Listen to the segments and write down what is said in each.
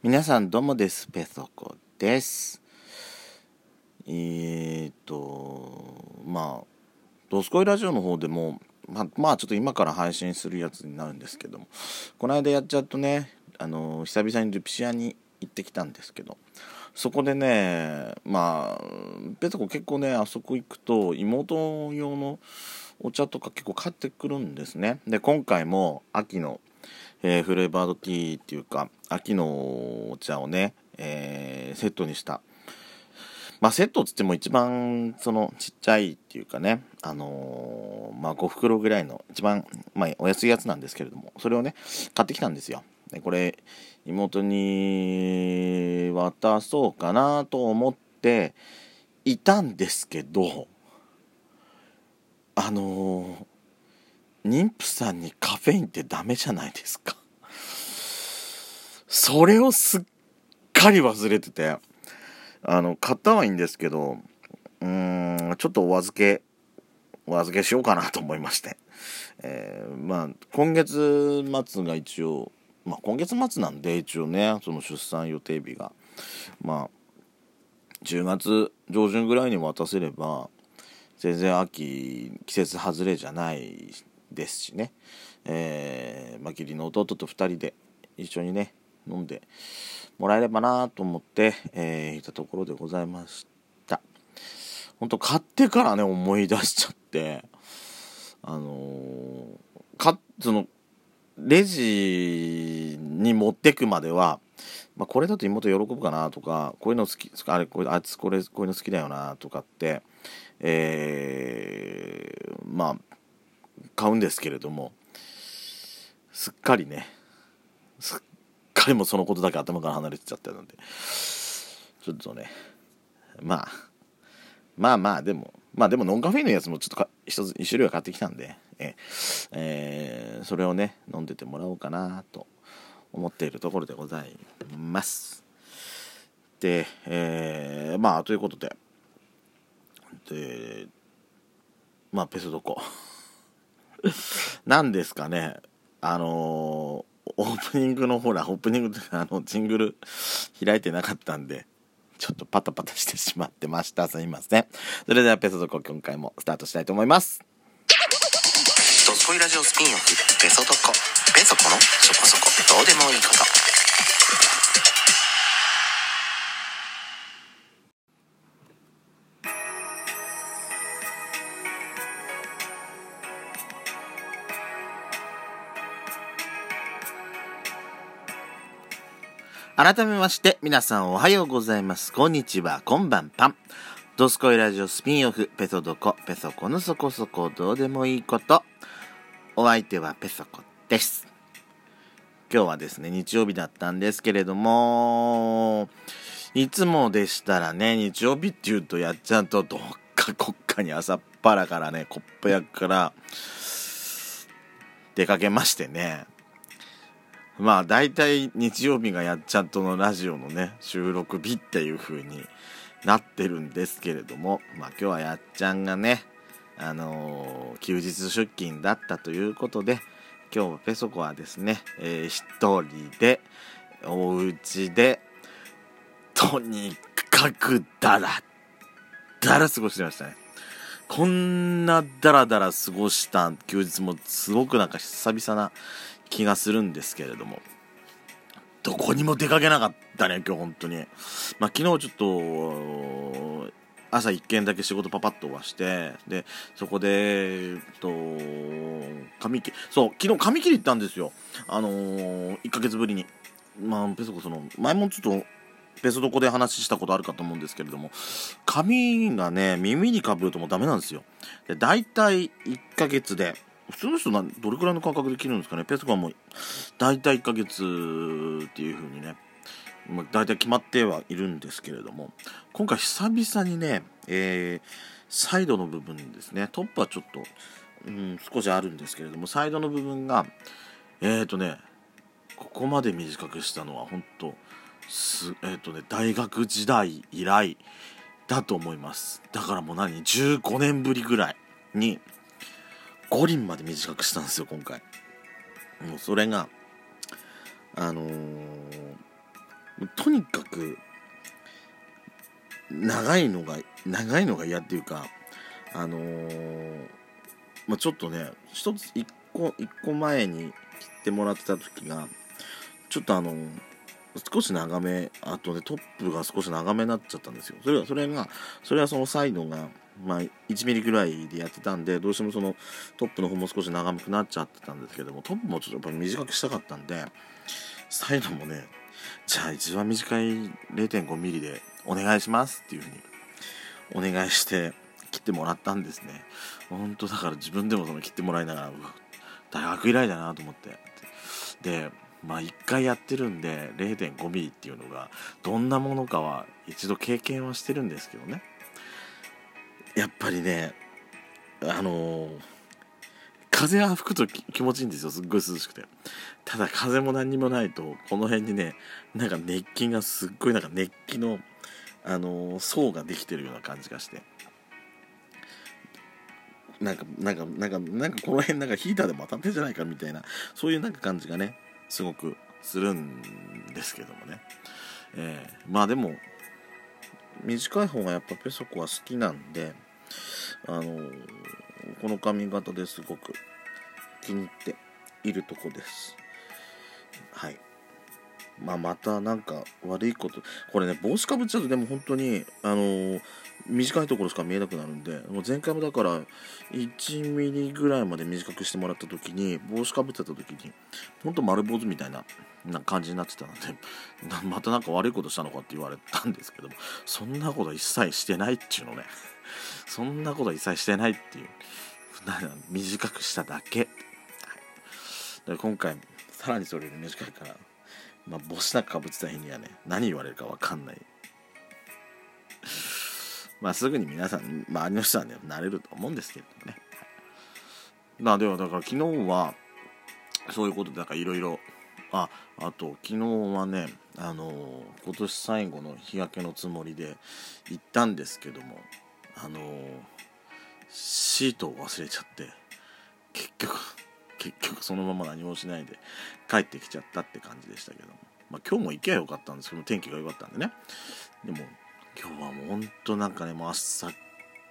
皆さんどうもです。ペソコです。えー、っと、まあ、ドスコイラジオの方でも、まあ、まあ、ちょっと今から配信するやつになるんですけども、この間やっちゃうとね、あの、久々にルピシアに行ってきたんですけど、そこでね、まあ、ペソコ結構ね、あそこ行くと、妹用のお茶とか結構買ってくるんですね。で、今回も秋のえー、フレーバードティーっていうか秋のお茶をね、えー、セットにした。まあセットっつっても一番そのちっちゃいっていうかねあのー、まあ5袋ぐらいの一番、まあ、お安いやつなんですけれどもそれをね買ってきたんですよ。でこれ妹に渡そうかなと思っていたんですけどあのー妊婦さんにカフェインってダメじゃないですか。それをすっかり忘れてて、あの、買ったはいいんですけど、うーん、ちょっとお預け、お預けしようかなと思いまして。えー、まあ、今月末が一応、まあ、今月末なんで一応ね、その出産予定日が、まあ、10月上旬ぐらいに渡せれば、全然秋、季節外れじゃないですしね、えー、まあ、義理の弟と2人で一緒にね飲んでもらえればなと思って、えー、いたところでございました。本当買ってからね思い出しちゃって。あのー、かそのレジに持ってくまでは、まあ、これだと妹喜ぶかなとかこういうの好きあれこれあいつこれこういうの好きだよなとかってえー、まあ買うんですけれどもすっかりねすっかりもそのことだけ頭から離れてちゃったのでちょっとねまあまあまあでもまあでもノンカフェインのやつもちょっと一つ一種類は買ってきたんでええー、それをね飲んでてもらおうかなと思っているところでございます。でえー、まあということででまあペソドコ。何ですかね。あのー、オープニングのほらオープニングというかあのジングル開いてなかったんでちょっとパタパタしてしまってました。すいません。それではペソドコ今回もスタートしたいと思います。ドスコイラジオスピンオフ。ペソドコペソコのそこそこ。どうでもいいこと。改めまして、皆さんおはようございます。こんにちは、こんばんぱん。ドスコイラジオスピンオフ、ペソドコ、ペソコのそこそこどうでもいいこと。お相手はペソコです。今日はですね、日曜日だったんですけれども、いつもでしたらね、日曜日って言うとやっちゃうと、どっかこっかに朝っぱらからね、コップ役から出かけましてね、まあ大体日曜日がやっちゃんとのラジオのね収録日っていう風になってるんですけれどもまあ今日はやっちゃんがねあのー、休日出勤だったということで今日はペソコはですね、えー、一人でお家でとにかくダラダラ過ごしてましたね。こんなダラダラ過ごした休日もすごくなんか久々な気がするんですけれども。どこにも出かけなかったね今日本当に。まあ昨日ちょっと朝1件だけ仕事パパッと終わしてでそこでえっと髪切りそう昨日髪切り行ったんですよ。あのー、1ヶ月ぶりに。まあペソコその前もちょっとペソドコで話したことあるかと思うんですけれども。髪がね耳にかぶるともうダメなんですよ。で大体1ヶ月で普通の人などれくらいの間隔で切るんですかね？ペスコはもう大体1ヶ月っていう風にね、まあ、大体決まってはいるんですけれども。今回久々にね、えー、サイドの部分ですね。トップはちょっと、うん、少しあるんですけれどもサイドの部分がえっ、ー、とねここまで短くしたのは本当すえっ、ー、とね大学時代以来だと思います。だからもう何？15年ぶりぐらいに5輪まで短くしたんですよ今回。もうそれがあのー、とにかく長いのが長いのが嫌っていうかあのー、まあ、ちょっとね一つ一個一個前に切ってもらってた時がちょっとあのー、少し長めあとねトップが少し長めになっちゃったんですよ。それはそれがそれはそのサイドがまあ、1ミリぐらいでやってたんでどうしてもそのトップの方も少し長くなっちゃってたんですけどもトップもちょっとやっぱ短くしたかったんでサイドもねじゃあ一番短い 0.5mm でお願いしますっていうふうにお願いして切ってもらったんですね。本当だから自分でもその切ってもらいながら大学以来だなと思って。でまあ1回やってるんで 0.5mm っていうのがどんなものかは一度経験はしてるんですけどね。やっぱりねあのー風が吹くと気持ちいいんですよ。すっごい涼しくて。ただ風も何にもないとこの辺にねなんか熱気がすっごいなんか熱気のあの層ができてるような感じがして。なんかなんかなんかなんかこの辺なんかヒーターでも当たってんじゃないかみたいなそういうなんか感じがねすごくするんですけどもね、えー、まあでも短い方がやっぱペソコは好きなんであのこの髪型ですごく気に入っているとこです。はい。まあまたなんか悪いことこれね帽子かぶっちゃうとでも本当にあのー、短いところしか見えなくなるんでもう前回もだから1ミリぐらいまで短くしてもらった時に帽子かぶってた時にほんと丸坊主みたいなな感じになってたので またなんか悪いことしたのかって言われたんですけどもそんなこと一切してないっていうのね。そんなこと一切してないっていう短くしただけ、はい、今回さらにそれより短いからまあ帽子なんかかぶってた日にはね何言われるか分かんない。まあすぐに皆さん周りの人はね慣れると思うんですけどね、まあではだから昨日はそういうことでなんかいろいろああと昨日はねあのー、今年最後の日焼けのつもりで行ったんですけどもあのーシートを忘れちゃって結局結局そのまま何もしないで帰ってきちゃったって感じでしたけど。も、まあ、今日も行けばよかったんです。けど天気が良かったんでね。でも今日はもうほんとなんかねもう朝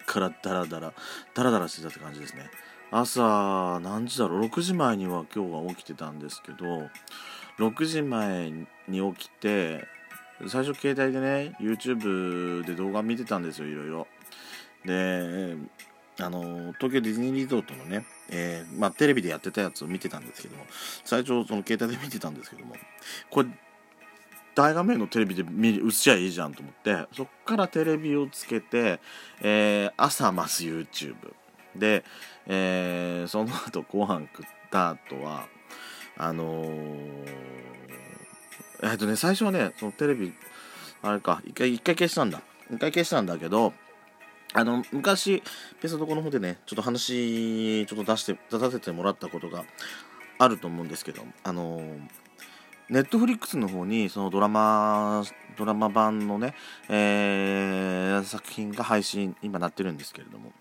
からダラダラダラダラしてたって感じですね。朝何時だろう？6時前には今日は起きてたんですけど6時前に起きて最初携帯でね YouTube で動画見てたんですよいろいろ。であの東京ディズニーリゾートのね、えー、まあ、テレビでやってたやつを見てたんですけども最初その携帯で見てたんですけどもこれ大画面のテレビで見映しちゃいいじゃんと思ってそっからテレビをつけて、えー、朝まず YouTube で、えー、その後ご飯食った後はあのー、えっとね最初はねそのテレビあれか一回一回消したんだ。一回消したんだけどあの、昔、ペソドコの方でね、ちょっと話、ちょっと出して、出させてもらったことがあると思うんですけど、あの、ネットフリックスの方に、そのドラマ、ドラマ版のね、えー、作品が配信、今なってるんですけれども、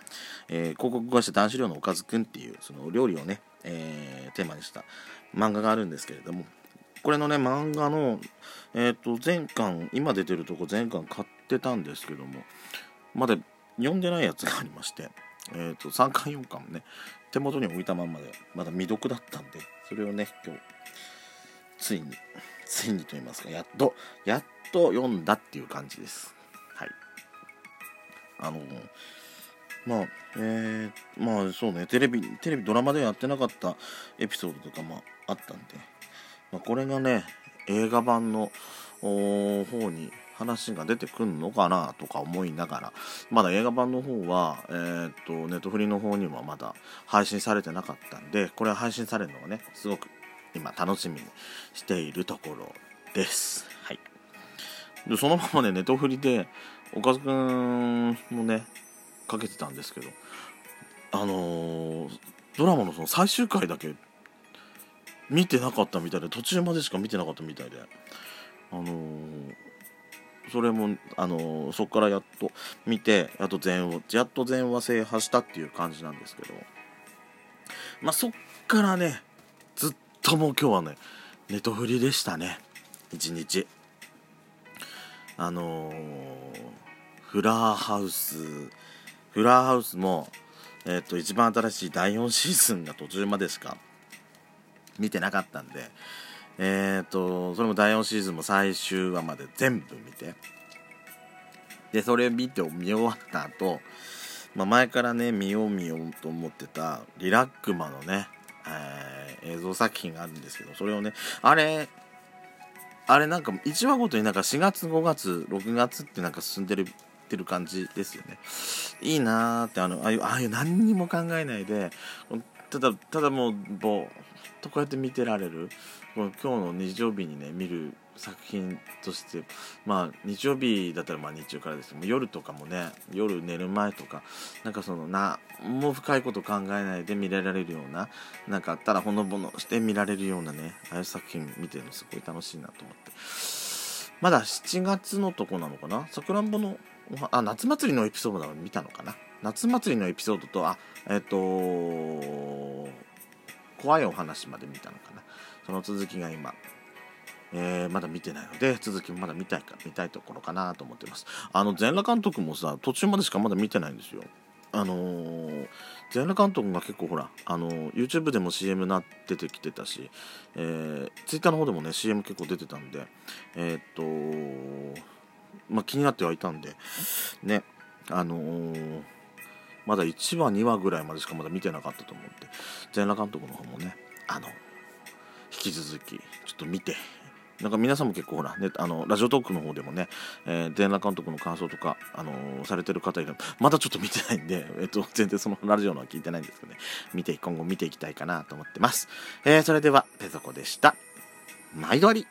えー、広告会社男子寮のおかずくんっていう、その料理をね、えー、テーマにした漫画があるんですけれども、これのね、漫画の、えっ、と、前巻、今出てるとこ全巻買ってたんですけども、まだ読んでないやつがありまして、えーと、3巻4巻もね手元に置いたまんまでまだ未読だったんでそれをね今日ついについにと言いますかやっとやっと読んだっていう感じです。はい。あのまあえー、まあそうねテレビテレビドラマではやってなかったエピソードとかもあったんで、まあ、これがね映画版の方に話が出てくるのかなとか思いながらまだ映画版の方は、えー、っとネットフリの方にはまだ配信されてなかったんでこれ配信されるのがねすごく今楽しみにしているところです。はい。でそのままねネットフリでおかずくんもねかけてたんですけどあのー、ドラマのその最終回だけ見てなかったみたいで途中までしか見てなかったみたいであのー、それも、あのー、そこからやっと見て、やっと全を、やっと全話制覇したっていう感じなんですけど、まあ、そっからね、ずっともう今日はね、ネトフリでしたね、一日。あのー、フラーハウス。フラーハウスも、えっ、と一番新しい第4シーズンが途中までしか見てなかったんでえっ、とそれも第4シーズンも最終話まで全部見て。でそれ見て見終わった後、まあ、前からね見よう見ようと思ってたリラックマのね、えー、映像作品があるんですけどそれをねあれあれなんか1話ごとになんか4月5月6月ってなんか進んでるてる感じですよね。いいなーってあのああいうああいう何にも考えないでただただもうぼーっとこうやって見てられる。今日の日曜日にね見る作品としてまあ日曜日だったらまあ日中からですけど夜とかもね夜寝る前とかなんかそのなもう深いこと考えないで見られるようななんかあっただほのぼのして見られるようなねああいう作品見てるのすごい楽しいなと思って。まだ7月のとこなのかな？さくらんぼのあ夏祭りのエピソード見たのかな？夏祭りのエピソードとあえっ、と怖いお話まで見たのかな？その続きが今えー、まだ見てないので続きもまだ見たいか見たいところかなと思ってます。あの全裸監督もさ途中までしかまだ見てないんですよ。あのー、全裸監督が結構ほら、あの、YouTube でも CM な出てきてたし、えー、Twitter の方でもね CM 結構出てたんでえー、っとまあ気になってはいたんでねあのー、まだ1話2話ぐらいまでしかまだ見てなかったと思って全裸監督の方もねあのき続きちょっと見てなんか皆さんも結構ほら、ね、あのラジオトークの方でもね、えー、全裸監督の感想とか、あのー、されてる方いるまだちょっと見てないんで、えっ、と、全然そのラジオのは聞いてないんですけどね、見て、今後見ていきたいかなと思ってます。えー、それでは、ペソコでした。毎度あり